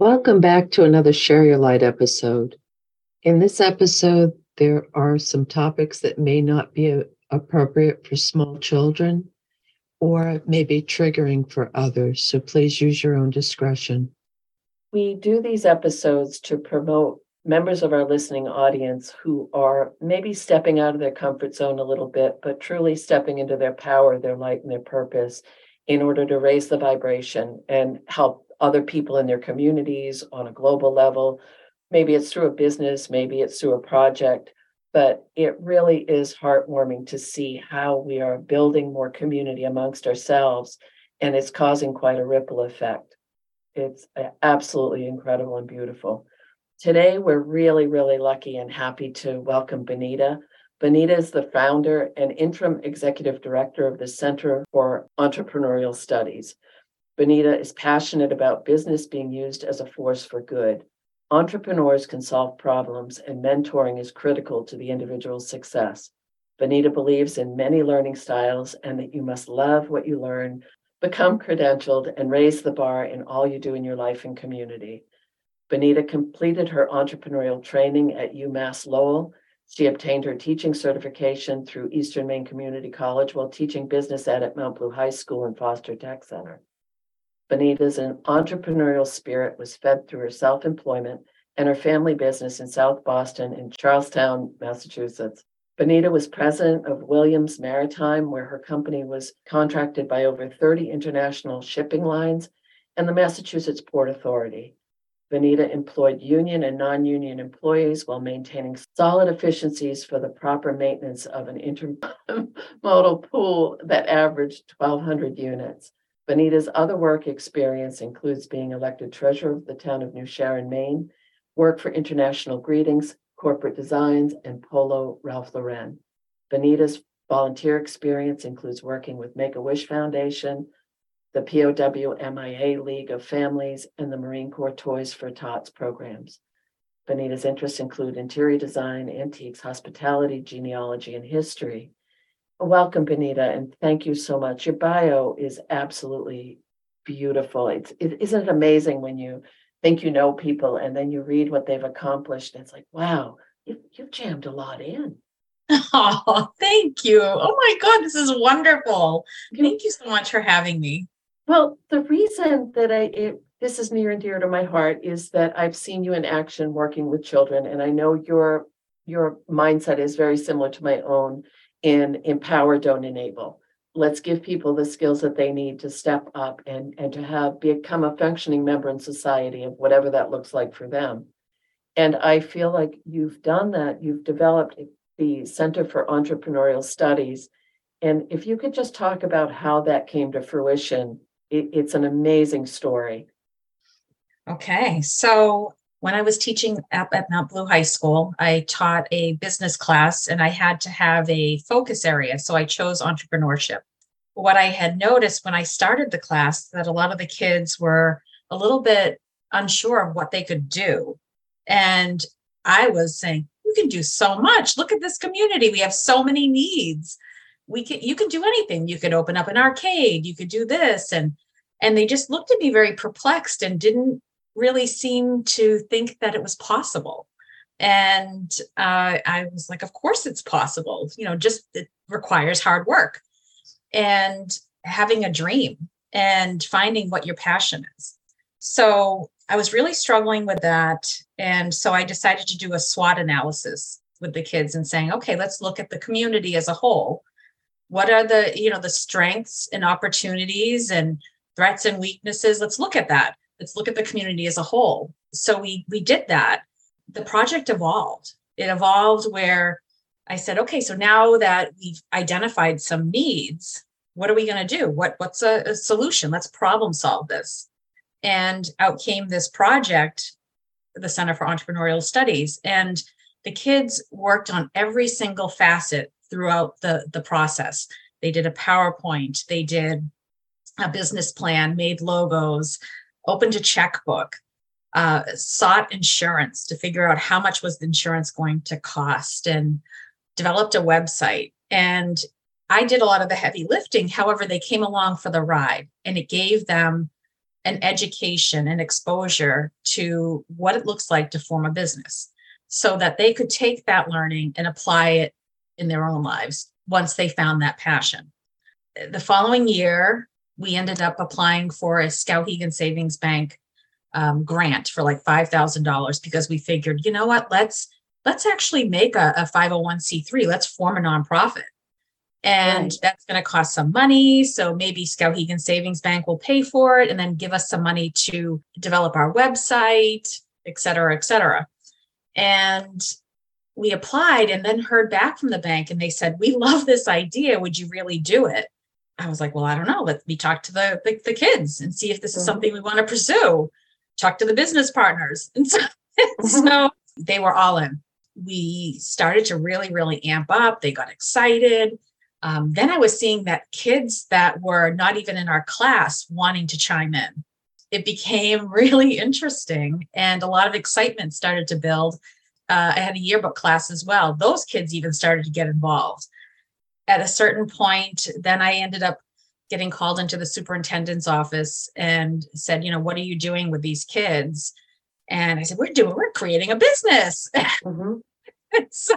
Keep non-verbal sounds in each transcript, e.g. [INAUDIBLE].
Welcome back to another Share Your Light episode. In this episode, there are some topics that may not be appropriate for small children or may be triggering for others. So please use your own discretion. We do these episodes to promote members of our listening audience who are maybe stepping out of their comfort zone a little bit, but truly stepping into their power, their light, and their purpose in order to raise the vibration and help other people in their communities on a global level. Maybe it's through a business, maybe it's through a project, but it really is heartwarming to see how we are building more community amongst ourselves, and it's causing quite a ripple effect. It's uh, absolutely incredible and beautiful. Today, we're really, really lucky and happy to welcome Benita. Benita is the founder and interim executive director of the Center for Entrepreneurial Studies. Benita is passionate about business being used as a force for good. Entrepreneurs can solve problems, and mentoring is critical to the individual's success. Benita believes in many learning styles and that you must love what you learn, become credentialed, and raise the bar in all you do in your life and community. Benita completed her entrepreneurial training at UMass Lowell. She obtained her teaching certification through Eastern Maine Community College while teaching business ed at Mount Blue High School and Foster Tech Center. Benita's entrepreneurial spirit was fed through her self employment and her family business in South Boston and Charlestown, Massachusetts. Benita was president of Williams Maritime, where her company was contracted by over 30 international shipping lines and the Massachusetts Port Authority. Benita employed union and non union employees while maintaining solid efficiencies for the proper maintenance of an intermodal pool that averaged 1,200 units. Benita's other work experience includes being elected treasurer of the town of New Sharon, Maine, work for International Greetings, Corporate Designs, and Polo Ralph Lauren. Benita's volunteer experience includes working with Make a Wish Foundation, the POW MIA League of Families, and the Marine Corps Toys for Tots programs. Benita's interests include interior design, antiques, hospitality, genealogy, and history. Welcome, Benita, and thank you so much. Your bio is absolutely beautiful. It's it, isn't it amazing when you think you know people and then you read what they've accomplished. And it's like, wow, you, you've jammed a lot in. [LAUGHS] Oh, thank you. Oh my God, this is wonderful. Thank you so much for having me. Well, the reason that I it, this is near and dear to my heart is that I've seen you in action working with children, and I know your your mindset is very similar to my own in empower, don't enable. Let's give people the skills that they need to step up and, and to have become a functioning member in society of whatever that looks like for them. And I feel like you've done that. You've developed the Center for Entrepreneurial Studies. And if you could just talk about how that came to fruition, it, it's an amazing story. Okay. So when I was teaching at, at Mount Blue High School, I taught a business class and I had to have a focus area. So I chose entrepreneurship. What I had noticed when I started the class that a lot of the kids were a little bit unsure of what they could do. And I was saying, you can do so much. Look at this community. We have so many needs. We can you can do anything. You could open up an arcade, you could do this. And and they just looked at me very perplexed and didn't really seem to think that it was possible. And uh, I was like, of course it's possible. You know, just it requires hard work and having a dream and finding what your passion is. So I was really struggling with that. And so I decided to do a SWOT analysis with the kids and saying, okay, let's look at the community as a whole. What are the, you know, the strengths and opportunities and threats and weaknesses? Let's look at that. Let's look at the community as a whole. So we we did that. The project evolved. It evolved where I said, okay, so now that we've identified some needs, what are we going to do? What what's a, a solution? Let's problem solve this. And out came this project, the Center for Entrepreneurial Studies. And the kids worked on every single facet throughout the, the process. They did a PowerPoint, they did a business plan, made logos, opened a checkbook, uh, sought insurance to figure out how much was the insurance going to cost, and developed a website. And I did a lot of the heavy lifting. However, they came along for the ride and it gave them an education and exposure to what it looks like to form a business so that they could take that learning and apply it in their own lives once they found that passion. The following year, we ended up applying for a Skowhegan Savings Bank um, grant for like $5,000 because we figured, you know what, let's let's actually make a, a 501c3. Let's form a nonprofit and right. that's going to cost some money. So maybe Skowhegan Savings Bank will pay for it and then give us some money to develop our website, et cetera, et cetera. And we applied and then heard back from the bank and they said, We love this idea. Would you really do it? I was like, Well, I don't know. Let me talk to the, the, the kids and see if this is mm-hmm. something we want to pursue. Talk to the business partners. [LAUGHS] And so, mm-hmm. so they were all in. We started to really, really amp up. They got excited um, then I was seeing that kids that were not even in our class wanting to chime in. It became [LAUGHS] really interesting and a lot of excitement started to build. Uh, I had a yearbook class as well. Those kids even started to get involved. At a certain point, then I ended up getting called into the superintendent's office and said, you know, what are you doing with these kids? And I said, we're doing, we're creating a business. [LAUGHS] Mm-hmm. so,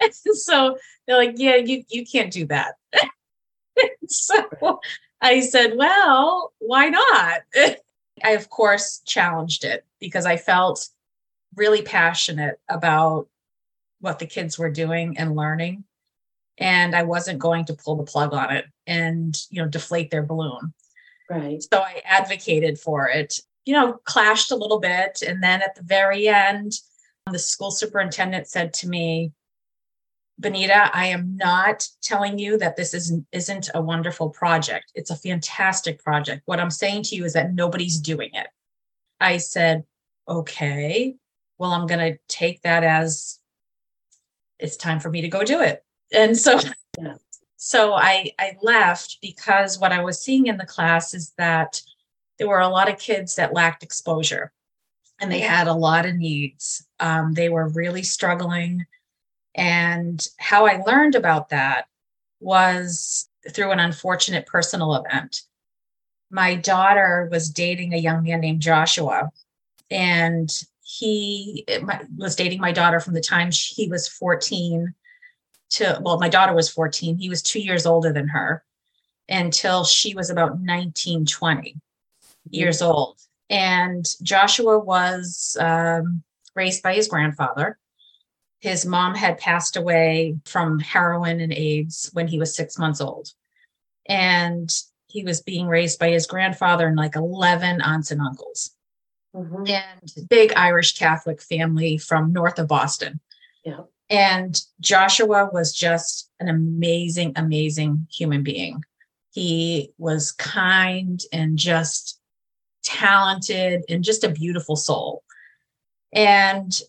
[LAUGHS] so they're like, yeah, you, you can't do that. [LAUGHS] so I said, well, why not? I, of course, challenged it because I felt really passionate about what the kids were doing and learning. And I wasn't going to pull the plug on it and, you know, deflate their balloon. Right. So I advocated for it, you know, clashed a little bit. And then at the very end, the school superintendent said to me, Benita, I am not telling you that this isn't, isn't a wonderful project. It's a fantastic project. What I'm saying to you is that nobody's doing it. I said, okay, well, I'm going to take that as it's time for me to go do it. And so, yeah. so I, I left because what I was seeing in the class is that there were a lot of kids that lacked exposure and they had a lot of needs. Um, they were really struggling. And how I learned about that was through an unfortunate personal event. My daughter was dating a young man named Joshua, and he was dating my daughter from the time he was 14 to, well, my daughter was 14. He was two years older than her until she was about 19, 20 years old. And Joshua was um, raised by his grandfather. His mom had passed away from heroin and AIDS when he was six months old. And he was being raised by his grandfather and like 11 aunts and uncles. Mm-hmm. And big Irish Catholic family from north of Boston. Yeah. And Joshua was just an amazing, amazing human being. He was kind and just talented, and just a beautiful soul. And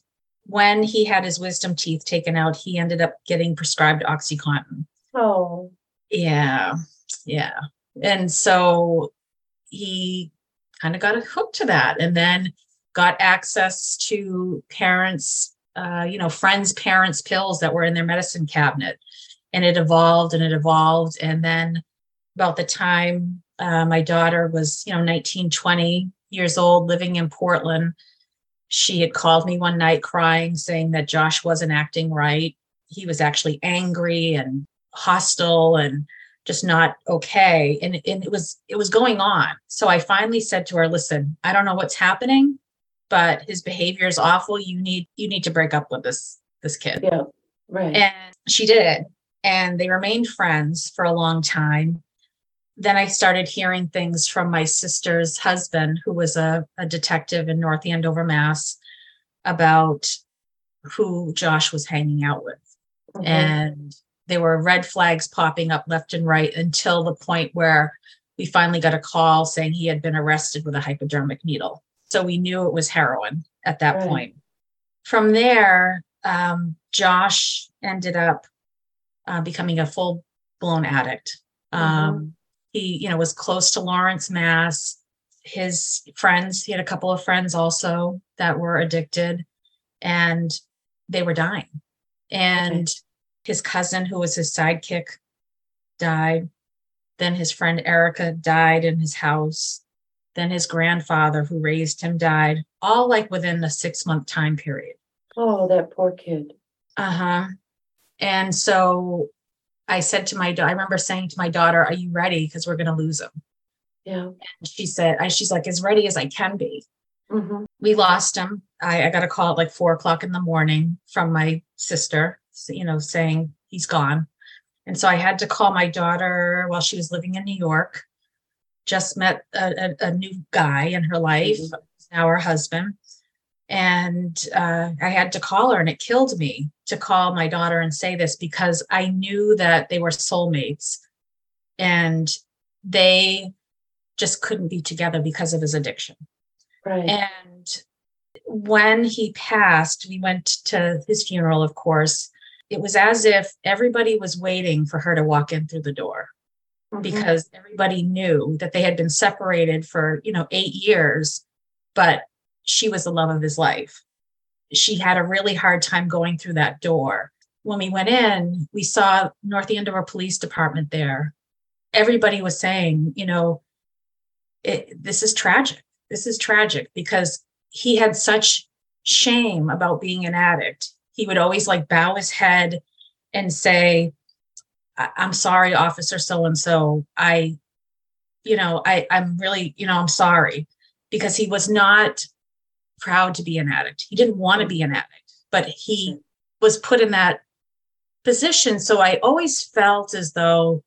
when he had his wisdom teeth taken out, he ended up getting prescribed Oxycontin. Oh. Yeah. Yeah. And so he kind of got hooked to that. And then got access to parents, uh, you know, friends' parents' pills that were in their medicine cabinet. And it evolved and it evolved. And then about the time uh, my daughter was, you know, 19, 20 years old, living in Portland, she had called me one night crying, saying that Josh wasn't acting right. He was actually angry and hostile and just not okay and, and it was it was going on so i finally said to her listen i don't know what's happening but his behavior is awful you need you need to break up with this this kid Yeah, right. and she did and they remained friends for a long time then i started hearing things from my sister's husband who was a, a detective in north andover mass about who josh was hanging out with Mhm. and there were red flags popping up left and right until the point where we finally got a call saying he had been arrested with a hypodermic needle. So we knew it was heroin at that Right. point. From there, um, Josh ended up uh, becoming a full blown addict. Um, He, you know, was close to Lawrence, Mass. His friends, he had a couple of friends also that were addicted, and they were dying. And his cousin, who was his sidekick, died. Then his friend Erica died in his house. Then his grandfather, who raised him, died, all like within a six month time period. oh, that poor kid. Uh huh. And so I said to my, da- I remember saying to my daughter, Are you ready? Because we're going to lose him. Yeah. And she said, I, She's like, as ready as I can be. hmm we lost him. I, I got a call at like four o'clock in the morning from my sister, you know, saying he's gone. And so I had to call my daughter while she was living in New York. Just met a, a, a new guy in her life, Mhm. now her husband. And uh, I had to call her, and it killed me to call my daughter and say this because I knew that they were soulmates and they just couldn't be together because of his addiction. Right. And when he passed, we went to his funeral, of course. It was as if everybody was waiting for her to walk in through the door Mhm. because everybody knew that they had been separated for, you know, eight years, but she was the love of his life. She had a really hard time going through that door. When we went in, we saw North Andover Police Department there. Everybody was saying, you know, it, this is tragic. This is tragic because he had such shame about being an addict. He would always like bow his head and say, I'm sorry, officer so and so. I, you know, I, I'm really, you know, I'm sorry because he was not proud to be an addict. He didn't want to be an addict, but he was put in that position. So I always felt as though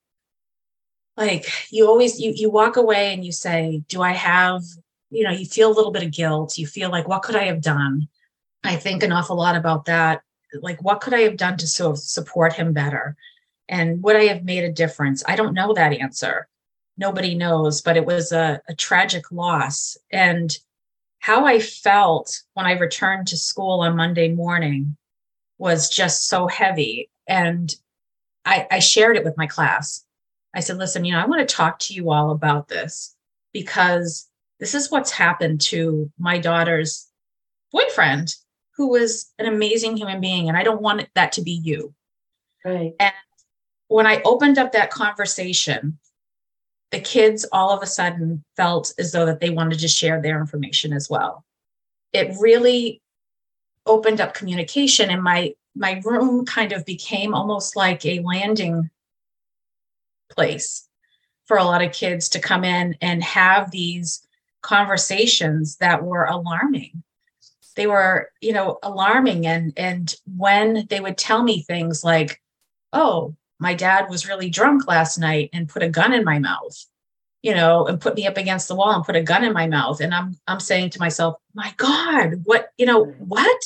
like you always you you walk away and you say, Do I have, you know, you feel a little bit of guilt. You feel like what could I have done? I think an awful lot about that. Like, what could I have done to sort of support him better? And would I have made a difference? I don't know that answer. Nobody knows, but it was a, a tragic loss. And how I felt when I returned to school on Monday morning was just so heavy. And I, I shared it with my class. I said, listen, you know, I want to talk to you all about this because this is what's happened to my daughter's boyfriend, who was an amazing human being. And I don't want that to be you. Right. When I opened up that conversation, the kids all of a sudden felt as though that they wanted to share their information as well. It really opened up communication and my my room kind of became almost like a landing place for a lot of kids to come in and have these conversations that were alarming they were you know alarming and and when they would tell me things like oh my dad was really drunk last night and put a gun in my mouth you know and put me up against the wall and put a gun in my mouth. And i'm i'm saying to myself my god what you know what?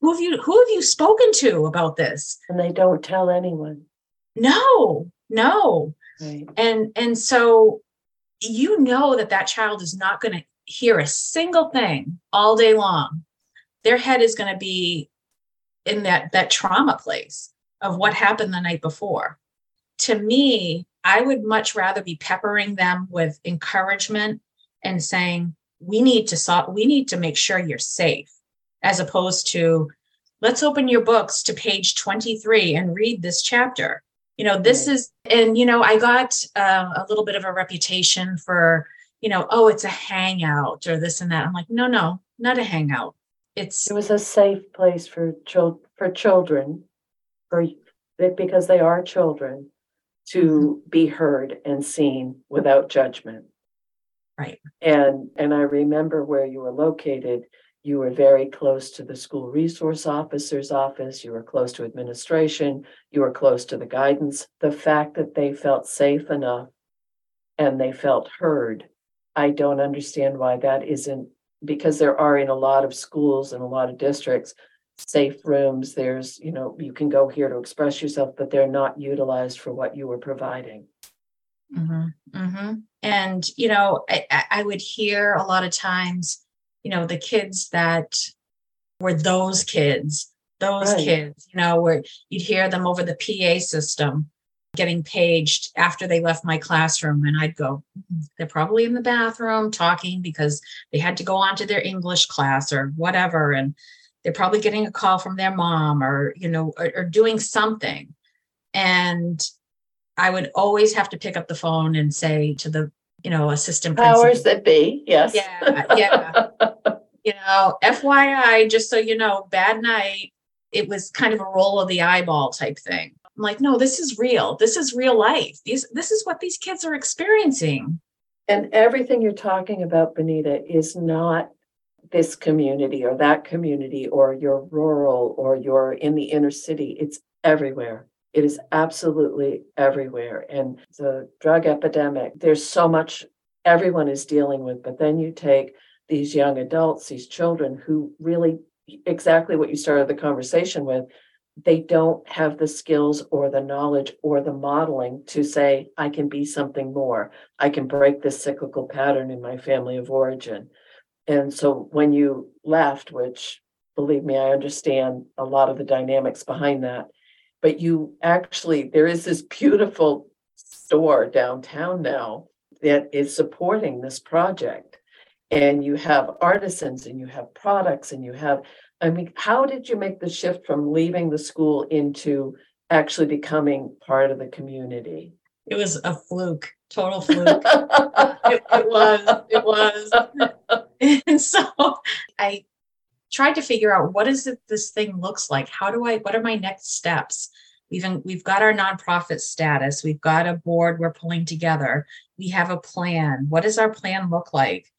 Who have you who have you spoken to about this? And they don't tell anyone. no no. Right. and and so you know that that child is not going to hear a single thing all day long. Their head is going to be in that that trauma place of what happened the night before. To me i would much rather be peppering them with encouragement and saying we need to we need to make sure you're safe as opposed to let's open your books to page 23 and read this chapter. You know this is and you know i got uh, a little bit of a reputation for you know oh it's a hangout or this and that. I'm like no no not a hangout. It's it was a safe place for children for children for because they are children to mm-hmm. be heard and seen without judgment. Right. And and i remember where you were located. You were very close to the school resource officer's office, you were close to administration, you were close to the guidance. The fact that they felt safe enough and they felt heard, I don't understand why that isn't because there are in a lot of schools and a lot of districts safe rooms there's you know you can go here to express yourself but they're not utilized for what you were providing mm-hmm, mm-hmm. and you know I, I would hear a lot of times you know the kids that were those kids those right. kids you know where you'd hear them over the pa system getting paged after they left my classroom and i'd go mm-hmm, they're probably in the bathroom talking because they had to go on to their english class or whatever and they're probably getting a call from their mom or you know or, or doing something and i would always have to pick up the phone and say to the you know, assistant powers principal. that be. Yes. Yeah. Yeah. [LAUGHS] you know, FYI, just so you know, bad night. It was kind of a roll of the eyeball type thing. I'm like, no, this is real. This is real life. These, this is what these kids are experiencing. And everything you're talking about, Benita, is not this community or that community or you're rural or you're in the inner city. It's everywhere. It is absolutely everywhere. And the drug epidemic, there's so much everyone is dealing with. But then you take these young adults, these children who really, exactly what you started the conversation with, they don't have the skills or the knowledge or the modeling to say, I can be something more. I can break this cyclical pattern in my family of origin. And so when you left, which believe me, I understand a lot of the dynamics behind that, but you actually there is this beautiful store downtown now that is supporting this project. And you have artisans and you have products and you have i mean how did you make the shift from leaving the school into actually becoming part of the community? It was a fluke total fluke. It, [LAUGHS] it was it was [LAUGHS] [LAUGHS] and so i tried to figure out what is it this thing looks like? How do i what are my next steps? We've we've got our nonprofit status. We've got a board we're pulling together. We have a plan. What does our plan look like?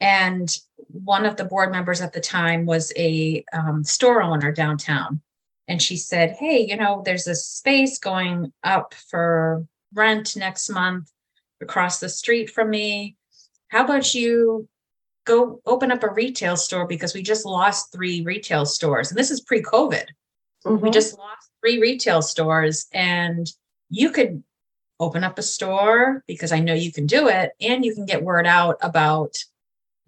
And one of the board members at the time was a um, store owner downtown. And she said hey you know there's a space going up for rent next month across the street from me. How about you go open up a retail store because we just lost three retail stores. And this is pre-covid. Mm-hmm. we just lost three retail stores and you could open up a store because i know you can do it and you can get word out about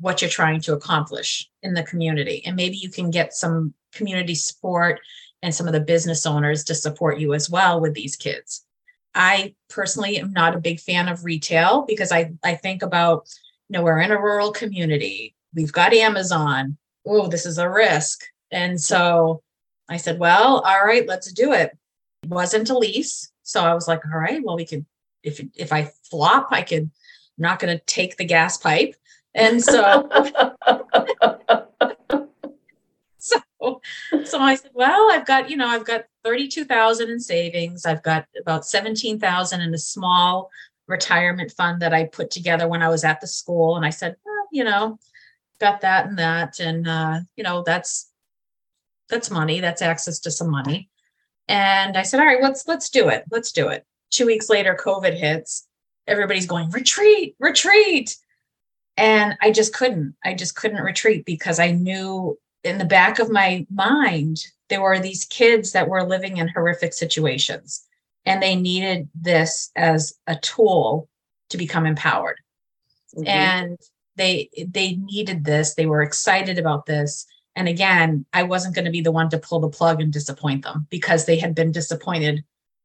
what you're trying to accomplish in the community. And maybe you can get some community support and some of the business owners to support you as well with these kids. I personally am not a big fan of retail because i i think about you know we're in a rural community. We've got amazon. Oh this is a risk. And so i said well all right let's do it. It wasn't a lease. So i was like all right well we could if if i flop i could I'm not going to take the gas pipe. And so [LAUGHS] [LAUGHS] so so i said well i've got you know i've got 32000 in savings. I've got about 17000 in a small retirement fund that I put together when I was at the school. And I said, well, you know, got that and that. And, uh, you know, that's, that's money. That's access to some money. And I said, all right, let's, let's do it. Let's do it. Two weeks later, COVID hits. Everybody's going, retreat, retreat. And I just couldn't, I just couldn't retreat because I knew in the back of my mind, there were these kids that were living in horrific situations and they needed this as a tool to become empowered mm-hmm. and they they needed this they were excited about this and again i wasn't going to be the one to pull the plug and disappoint them because they had been disappointed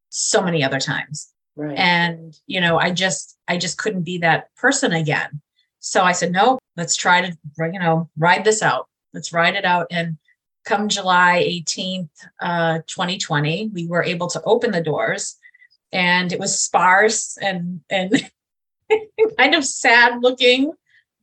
so many other times right and you know i just i just couldn't be that person again So I said, no, let's try to, you know, ride this out. Let's ride it out. And come July 18th, uh, 2020, we were able to open the doors and it was sparse and, and [LAUGHS] kind of sad looking,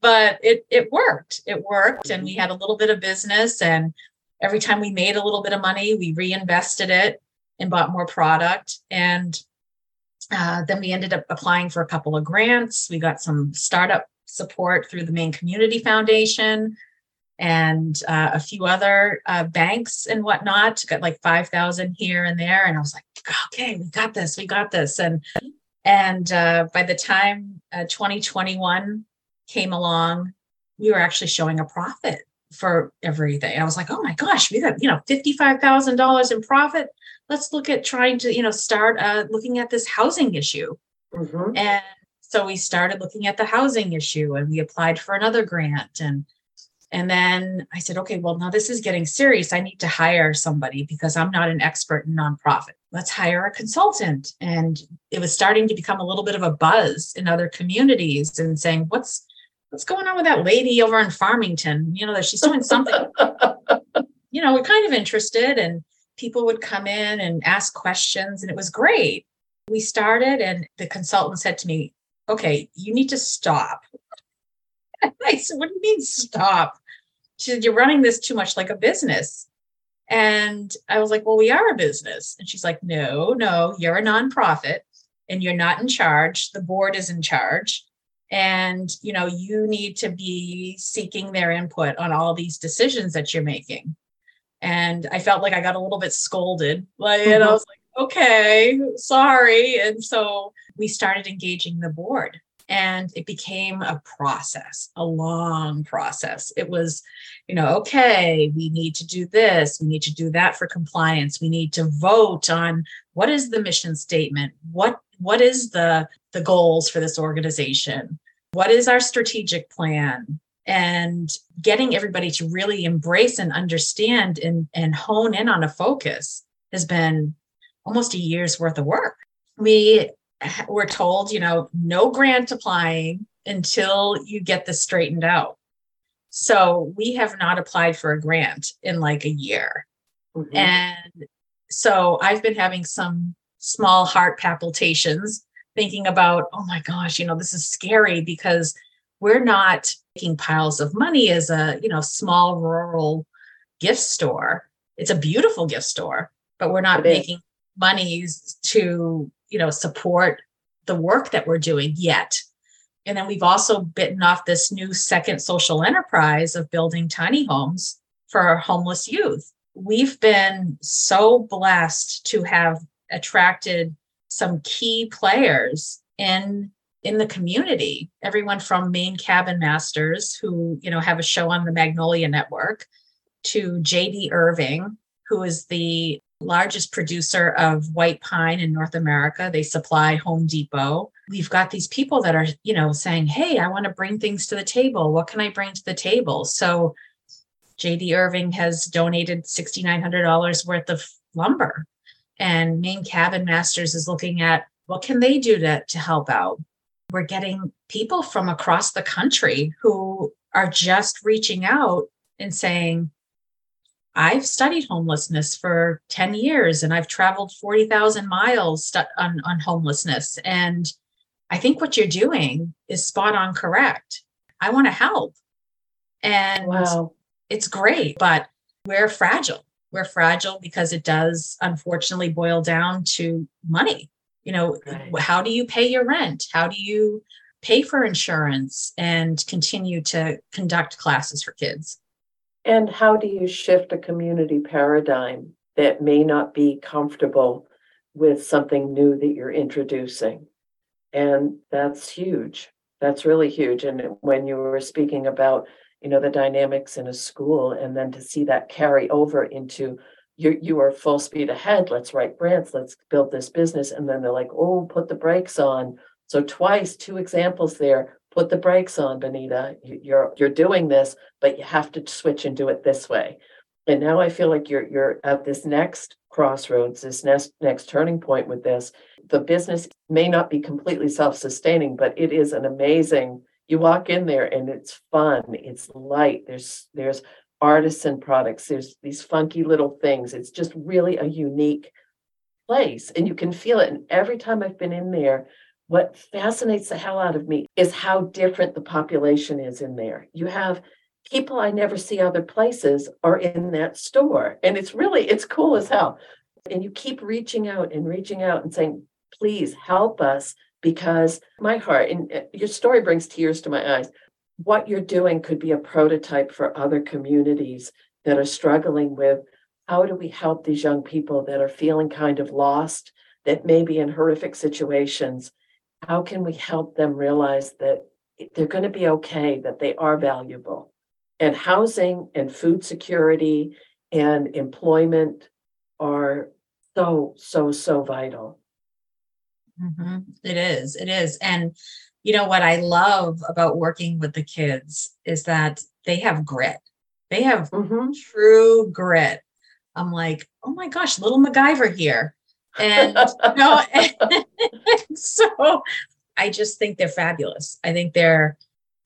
but it, it worked. It worked. And we had a little bit of business and every time we made a little bit of money, we reinvested it and bought more product. And uh, then we ended up applying for a couple of grants. We got some startup support through the Maine Community Foundation and uh, a few other uh, banks and whatnot. Got like five thousand here and there, and I was like, okay, we got this, we got this. And and uh, by the time uh, 2021 came along, we were actually showing a profit for everything. I was like, oh my gosh, we got you know fifty five thousand dollars in profit. Let's look at trying to you know start uh, looking at this housing issue. Mm-hmm. And so we started looking at the housing issue and we applied for another grant and and then I said, okay, well, now this is getting serious. I need to hire somebody because I'm not an expert in nonprofit. Let's hire a consultant. And it was starting to become a little bit of a buzz in other communities and saying, what's what's going on with that lady over in Farmington? You know, that she's doing something. [LAUGHS] you know, we're kind of interested and people would come in and ask questions and it was great. We started and the consultant said to me, okay, you need to stop. Said, what do you mean stop? She said, you're running this too much like a business. And I was like, well, we are a business. And she's like, no, no, you're a nonprofit and you're not in charge. The board is in charge. And, you know, you need to be seeking their input on all these decisions that you're making. And I felt like I got a little bit scolded. Like, mm-hmm. and I was like, okay, sorry. And so we started engaging the board and it became a process a long process. It was you know okay we need to do this we need to do that for compliance we need to vote on what is the mission statement what what is the the goals for this organization what is our strategic plan and getting everybody to really embrace and understand and, and hone in on a focus has been almost a year's worth of work. We we're told, you know, no grant applying until you get this straightened out. So we have not applied for a grant in like a year. Mm-hmm. And so I've been having some small heart palpitations thinking about, oh my gosh, you know, this is scary because we're not making piles of money as a, you know, small rural gift store. It's a beautiful gift store, but we're not making monies to you know support the work that we're doing yet. And then we've also bitten off this new second social enterprise of building tiny homes for our homeless youth. We've been so blessed to have attracted some key players in in the community. Everyone from maine cabin masters who you know have a show on the magnolia network to jd irving who is the largest producer of white pine in North America. They supply Home Depot. We've got these people that are, you know, saying, "Hey, I want to bring things to the table. What can I bring to the table?" So JD Irving has donated $6900 worth of lumber and Maine Cabin Masters is looking at what can they do to, to help out. We're getting people from across the country who are just reaching out and saying, I've studied homelessness for 10 years and I've traveled 40,000 miles stu- on, on homelessness. And I think what you're doing is spot on correct. I want to help. And wow. it's great, but we're fragile. We're fragile because it does unfortunately boil down to money. You know, right. how do you pay your rent? How do you pay for insurance and continue to conduct classes for kids? And how do you shift a community paradigm that may not be comfortable with something new that you're introducing? And that's huge. That's really huge. And when you were speaking about, you know, the dynamics in a school and then to see that carry over into you you are full speed ahead, let's write grants, let's build this business. And then they're like, oh, put the brakes on. So twice, two examples there put the brakes on, Benita. You're you're doing this, but you have to switch and do it this way. And now I feel like you're you're at this next crossroads, this next next turning point with this. The business may not be completely self-sustaining, but it is an amazing you walk in there and it's fun, it's light, there's there's artisan products, there's these funky little things. It's just really a unique place and you can feel it. And every time I've been in there, what fascinates the hell out of me is how different the population is in there. You have people I never see other places are in that store. And it's really, it's cool as hell. And you keep reaching out and reaching out and saying, please help us because my heart and uh, your story brings tears to my eyes. What you're doing could be a prototype for other communities that are struggling with how do we help these young people that are feeling kind of lost, that may be in horrific situations? How can we help them realize that they're going to be okay, that they are valuable? And housing and food security and employment are so, so, so vital. Mm-hmm. It is. It is. And you know what I love about working with the kids is that they have grit. They have mm-hmm. true grit. I'm like, oh my gosh, little MacGyver here. And [LAUGHS] know, and [LAUGHS] so I just think they're fabulous. I think they're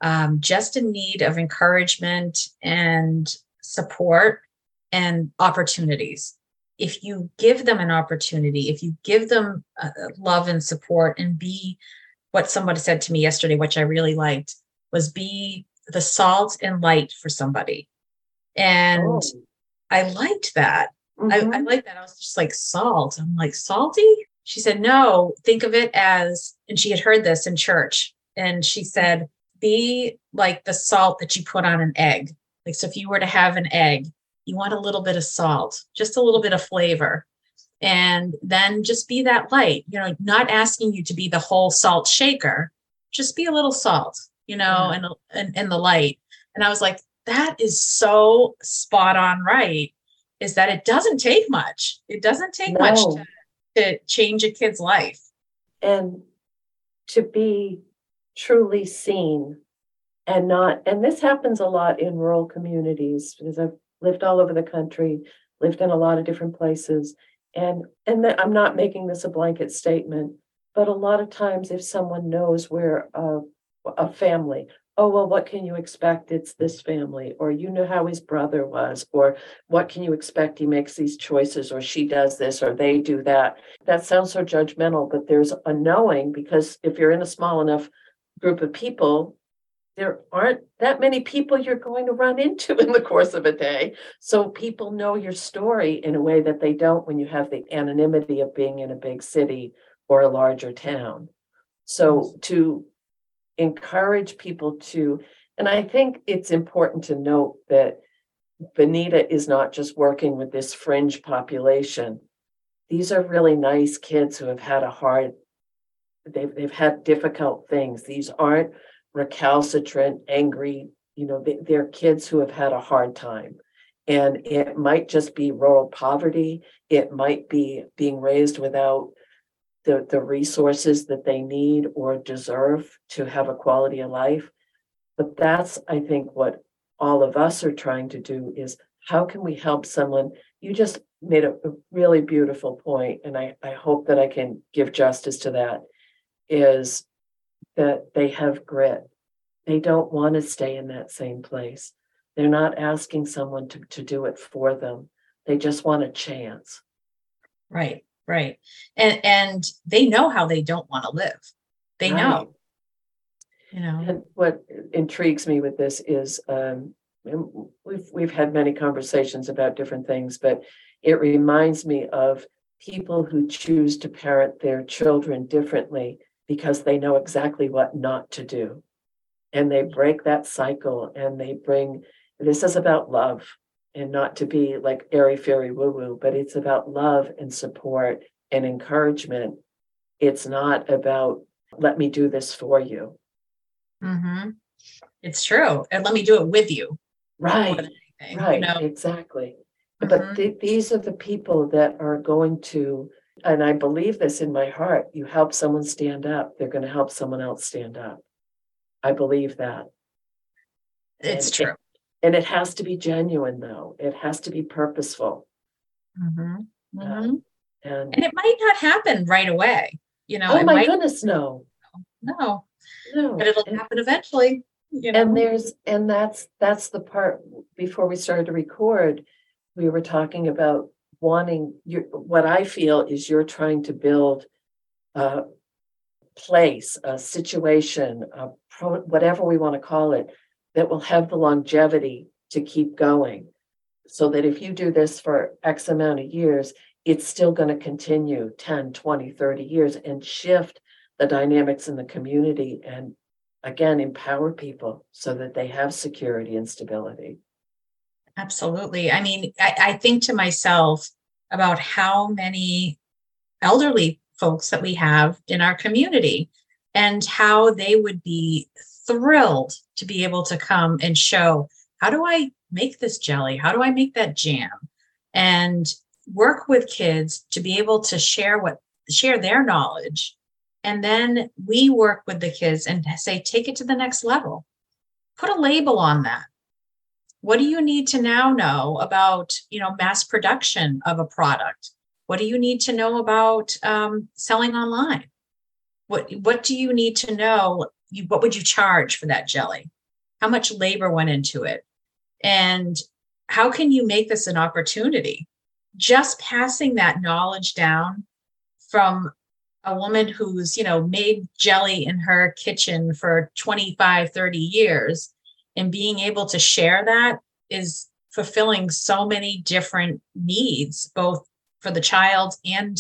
um, just in need of encouragement and support and opportunities if you give them an opportunity, if you give them uh, love and support and be what somebody said to me yesterday, which I really liked, was be the salt and light for somebody. And oh. I liked that. Mm-hmm. I, I mm-hmm. like that. I was just like, salt. I'm like, salty? She said, no, think of it as, and she had heard this in church. And she said, be like the salt that you put on an egg. Like, so if you were to have an egg you want a little bit of salt, just a little bit of flavor. And then just be that light, you know, not asking you to be the whole salt shaker, just be a little salt, you know, and, and, and the light. And I was like, that is so spot on right is that it doesn't take much. It doesn't take no. much to, to change a kid's life. And to be truly seen and not, and this happens a lot in rural communities because I've lived all over the country, lived in a lot of different places. And and I'm not making this a blanket statement, but a lot of times if someone knows where a, a family, oh well, what can you expect? It's this family, or you know how his brother was, or what can you expect? He makes these choices, or she does this, or they do that. That sounds so judgmental, but there's a knowing because if you're in a small enough group of people, there aren't that many people you're going to run into [LAUGHS] in the course of a day. So people know your story in a way that they don't when you have the anonymity of being in a big city or a larger town. So to encourage people to, and I think it's important to note that Benita is not just working with this fringe population. These are really nice kids who have had a hard, they've, they've had difficult things. These aren't recalcitrant, angry, you know, they, they're kids who have had a hard time. And it might just be rural poverty. It might be being raised without the, the resources that they need or deserve to have a quality of life. But that's, I think, what all of us are trying to do is how can we help someone? You just made a, really beautiful point, and I, I hope that I can give justice to that. Is that they have grit. They don't want to stay in that same place. They're not asking someone to, to do it for them. They just want a chance. Right, right. And and they know how they don't want to live. They right. know. You know. And what intrigues me with this is um, we've we've had many conversations about different things, but it reminds me of people who choose to parent their children differently because they know exactly what not to do. And they break that cycle and they bring this is about love and not to be like airy fairy woo woo, but it's about love and support and encouragement. It's not about let me do this for you. Mm-hmm. It's true. And let me do it with you. Right. Anything, right. You know? Exactly. Mm-hmm. But th- these are the people that are going to and I believe this in my heart. You help someone stand up, they're going to help someone else stand up. I believe that. It's and true. And it has to be genuine, though. It has to be purposeful. Mm-hmm. Mm-hmm. and, and it might not happen right away. You know, oh my might, goodness, no. no, No. but it'll and- happen eventually. You know? And there's, and that's, that's the part, before we started to record, we were talking about wanting, your, what I feel is you're trying to build a place, a situation, a pro, whatever we want to call it, that will have the longevity to keep going. So that if you do this for X amount of years, it's still going to continue 10, 20, 30 years and shift the dynamics in the community and again empower people so that they have security and stability. Absolutely. I mean, I, I think to myself about how many elderly folks that we have in our community and how they would be thrilled to be able to come and show how do I make this jelly? How do I make that jam? And work with kids to be able to share what share their knowledge. And then we work with the kids and say, take it to the next level. Put a label on that what do you need to now know about you know mass production of a product what do you need to know about um, selling online what what do you need to know you, what would you charge for that jelly? How much labor went into it? And how can you make this an opportunity? Just passing that knowledge down from a woman who's you know made jelly in her kitchen for 25 30 years and being able to share that is fulfilling so many different needs both for the child and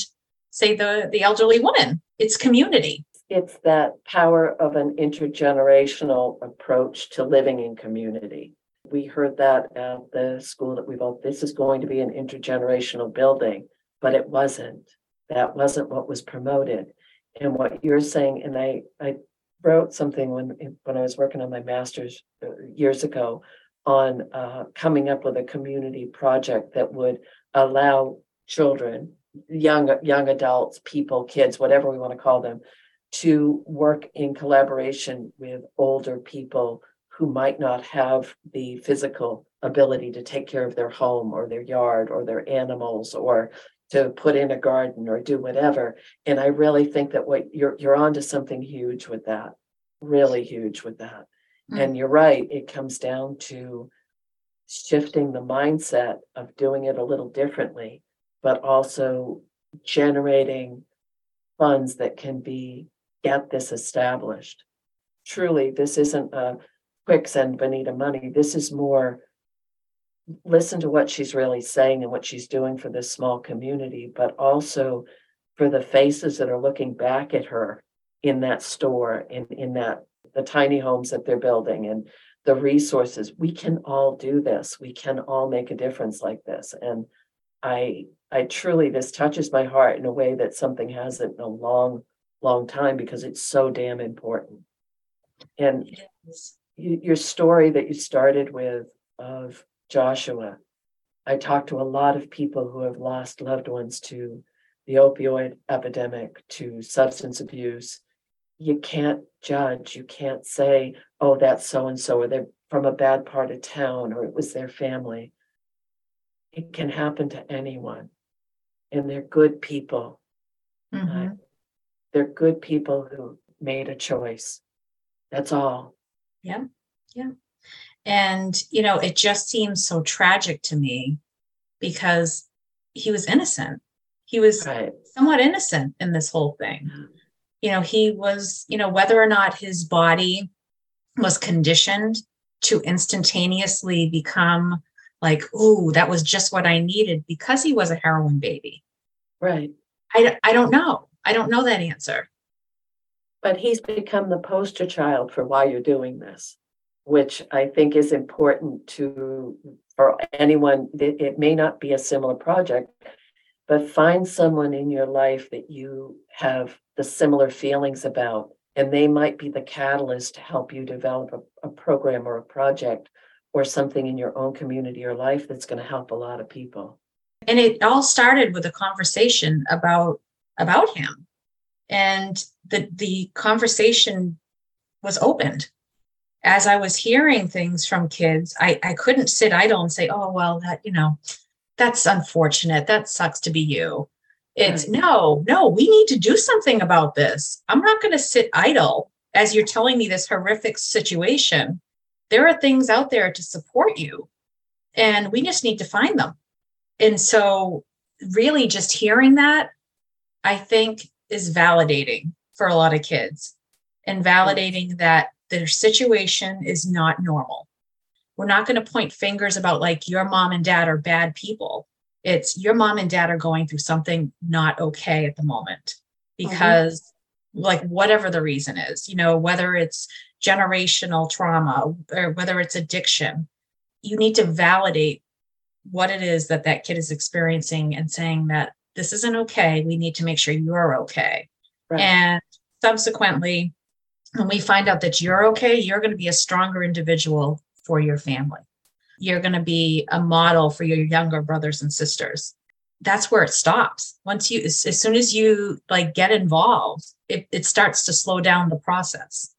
say the the elderly woman. It's community It's that power of an intergenerational approach to living in community. We heard that at the school that we both, this is going to be an intergenerational building, but it wasn't. That wasn't what was promoted. And what you're saying, and I, I wrote something when, when I was working on my master's uh, years ago on uh, coming up with a community project that would allow children, young, young adults, people, kids, whatever we want to call them, to work in collaboration with older people who might not have the physical ability to take care of their home or their yard or their animals or to put in a garden or do whatever. And I really think that what you're you're onto something huge with that, really huge with that. Mm. And you're right, it comes down to shifting the mindset of doing it a little differently, but also generating funds that can be get this established. Truly, this isn't a quick send Benita money. This is more listen to what she's really saying and what she's doing for this small community, but also for the faces that are looking back at her in that store, in, in that the tiny homes that they're building and the resources. We can all do this. We can all make a difference like this. And I I truly this touches my heart in a way that something hasn't in a long, long time because it's so damn important. And you, your story that you started with of Joshua, I talked to a lot of people who have lost loved ones to the opioid epidemic, to substance abuse. You can't judge. You can't say, oh, that's so and so, or they're from a bad part of town, or it was their family. It can happen to anyone. And they're good people. Mhm. They're good people who made a choice. That's all. Yeah. Yeah. And, you know, it just seems so tragic to me because he was innocent. He was Right. somewhat innocent in this whole thing. Mm-hmm. You know, he was, you know, whether or not his body was conditioned to instantaneously become like, ooh, that was just what I needed because he was a heroin baby. Right. I, I don't know. I don't know that answer. But he's become the poster child for why you're doing this, which I think is important to for anyone. It, it may not be a similar project, but find someone in your life that you have the similar feelings about, and they might be the catalyst to help you develop a, a program or a project or something in your own community or life that's going to help a lot of people. and it all started with a conversation about about him and the the conversation was opened as i was hearing things from kids i i couldn't sit idle and say oh well that you know that's unfortunate that sucks to be you it's Right. no no we need to do something about this i'm not going to sit idle as you're telling me this horrific situation, there are things out there to support you. And we just need to find them. And so, really, just hearing that, I think, is validating for a lot of kids and validating that their situation is not normal. We're not going to point fingers about like your mom and dad are bad people. It's your mom and dad are going through something not okay at the moment because, mm-hmm. like, whatever the reason is, you know, whether it's generational trauma or whether it's addiction, you need to validate what it is that that kid is experiencing and saying that this isn't okay. We need to make sure you're okay. Right. And subsequently, when we find out that you're okay, you're going to be a stronger individual for your family. You're going to be a model for your younger brothers and sisters. That's where it stops. Once you, as, as soon as you like get involved, it, it starts to slow down the process.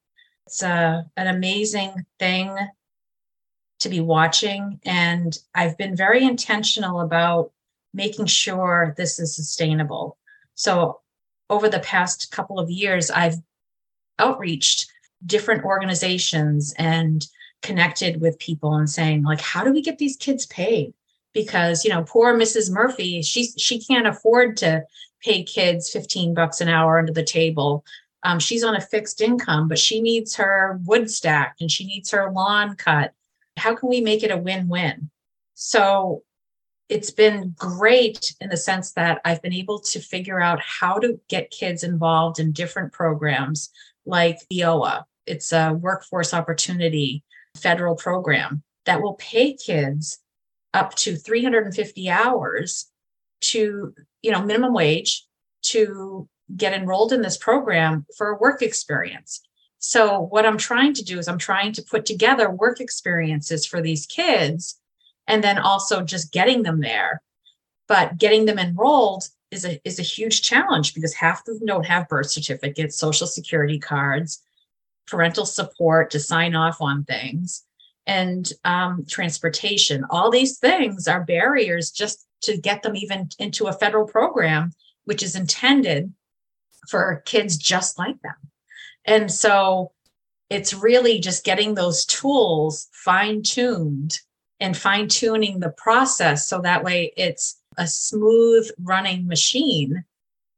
It's a, uh, an amazing thing to be watching. And I've been very intentional about making sure this is sustainable. So over the past couple of years, I've outreached different organizations and connected with people and saying like how do we get these kids paid? Because you know poor mrs murphy she she can't afford to pay kids 15 bucks an hour under the table. Um, she's on a fixed income but she needs her wood stacked and she needs her lawn cut. How can we make it a win-win? So it's been great in the sense that I've been able to figure out how to get kids involved in different programs like WIOA. It's a workforce opportunity federal program that will pay kids up to 350 hours to, you know, minimum wage to get enrolled in this program for a work experience. So, what I'm trying to do is I'm trying to put together work experiences for these kids and then also just getting them there. But getting them enrolled is a, is a huge challenge because half of them don't have birth certificates, social security cards, parental support to sign off on things, and um, transportation. All these things are barriers just to get them even into a federal program, which is intended for kids just like them. And so it's really just getting those tools fine tuned and fine tuning the process so that way it's a smooth running machine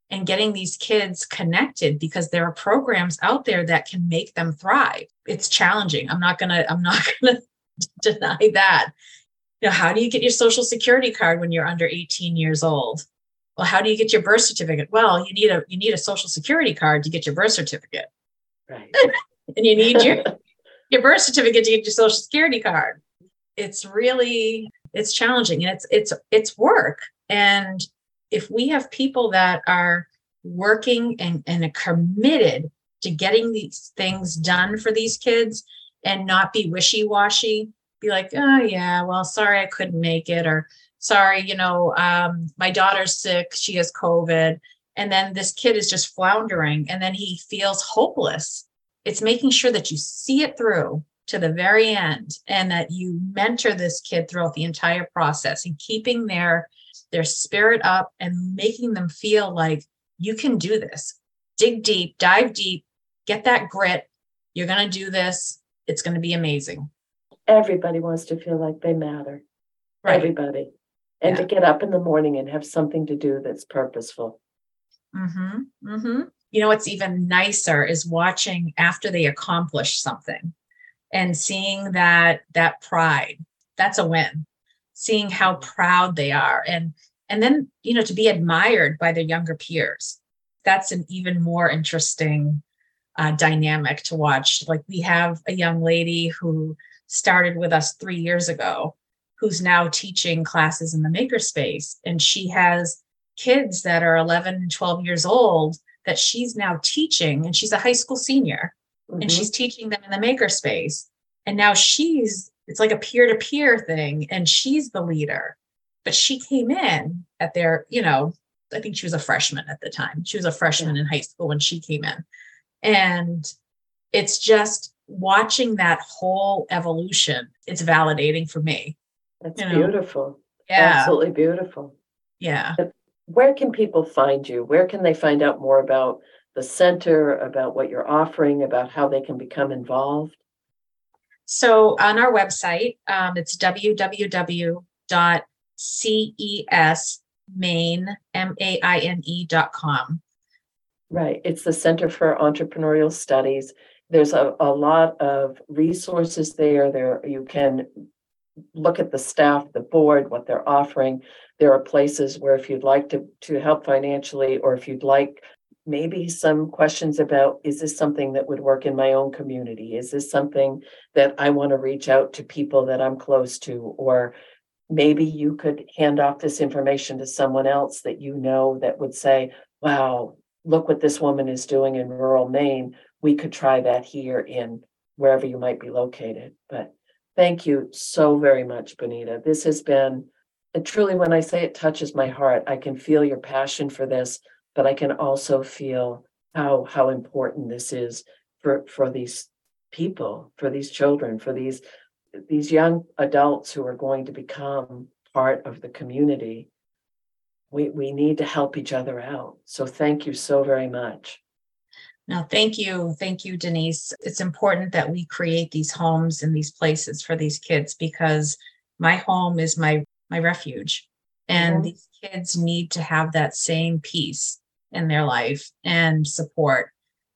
and getting these kids connected because there are programs out there that can make them thrive. It's challenging. I'm not going to I'm not [LAUGHS] going to deny that. You know, how do you get your social security card when you're under 18 years old? Well, how do you get your birth certificate? Well, you need a you need a social security card to get your birth certificate. Right. [LAUGHS] and you need your [LAUGHS] your birth certificate to get your social security card. It's really it's challenging and it's it's it's work. And if we have people that are working and, and are committed to getting these things done for these kids and not be wishy-washy be like oh yeah well sorry i couldn't make it or sorry you know um, my daughter's sick she has covid and then this kid is just floundering and then he feels hopeless. It's making sure that you see it through to the very end and that you mentor this kid throughout the entire process and keeping their their spirit up and making them feel like you can do this dig deep dive deep get that grit you're going to do this it's going to be amazing everybody wants to feel like they matter right. everybody and yeah. to get up in the morning and have something to do that's purposeful mm-hmm. Mm-hmm. you know what's even nicer is watching after they accomplish something and seeing that that pride that's a win. Seeing how proud they are and and then you know to be admired by their younger peers. That's an even more interesting uh, dynamic to watch. Like we have a young lady who started with us three years ago who's now teaching classes in the makerspace and she has kids that are 11 and 12 years old that she's now teaching and she's a high school senior mm-hmm. and she's teaching them in the makerspace. And now she's, it's like a peer to peer thing, and she's the leader. But she came in at their, you know, I think she was a freshman at the time. She was a freshman yeah. in high school when she came in. And it's just watching that whole evolution, it's validating for me. That's you know? beautiful. Yeah. Absolutely beautiful. Yeah. Where can people find you? Where can they find out more about the center, about what you're offering, about how they can become involved? So on our website, um, it's www.cesmaine.com. Right. It's the Center for Entrepreneurial Studies. There's a, a lot of resources there. There you can look at the staff, the board, what they're offering. There are places where if you'd like to, to help financially, or if you'd like maybe some questions about is this something that would work in my own community? Is this something that I want to reach out to people that I'm close to? Or maybe you could hand off this information to someone else that you know that would say, wow, look what this woman is doing in rural Maine. We could try that here in wherever you might be located. But thank you so very much, Bonita. This has been, and truly, when I say it touches my heart, I can feel your passion for this, but I can also feel how how important this is for for these people, for these children, for these these young adults who are going to become part of the community. We we need to help each other out. So thank you so very much. No thank you. Thank you denise. It's important that we create these homes and these places for these kids because my home is my my refuge. And mm-hmm. these kids need to have that same peace in their life and support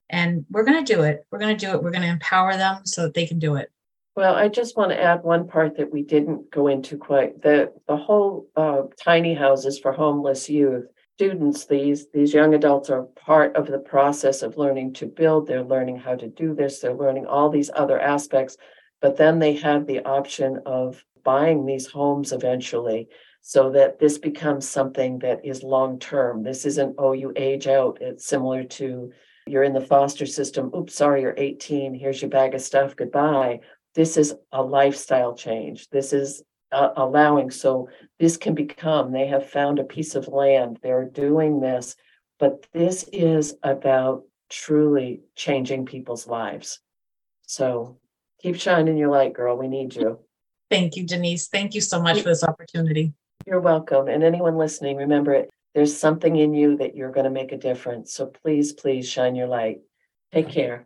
and we're going to do it we're going to do it we're going to empower them so that they can do it well, I just want to add one part that we didn't go into quite. The the whole uh, tiny houses for homeless youth students, these these young adults are part of the process of learning to build. They're learning how to do this. They're learning all these other aspects, but then they have the option of buying these homes eventually so that this becomes something that is long term. This isn't, oh, you age out. It's similar to you're in the foster system. Oops, sorry, you're 18. Here's your bag of stuff. Goodbye this is a lifestyle change. This is uh, allowing. So this can become, they have found a piece of land, they're doing this, but this is about truly changing people's lives. So keep shining your light, girl. We need you. Thank you, Denise. Thank you so much for this opportunity. You're welcome. And anyone listening, remember it. There's something in you that you're going to make a difference. So please, please shine your light. Take care.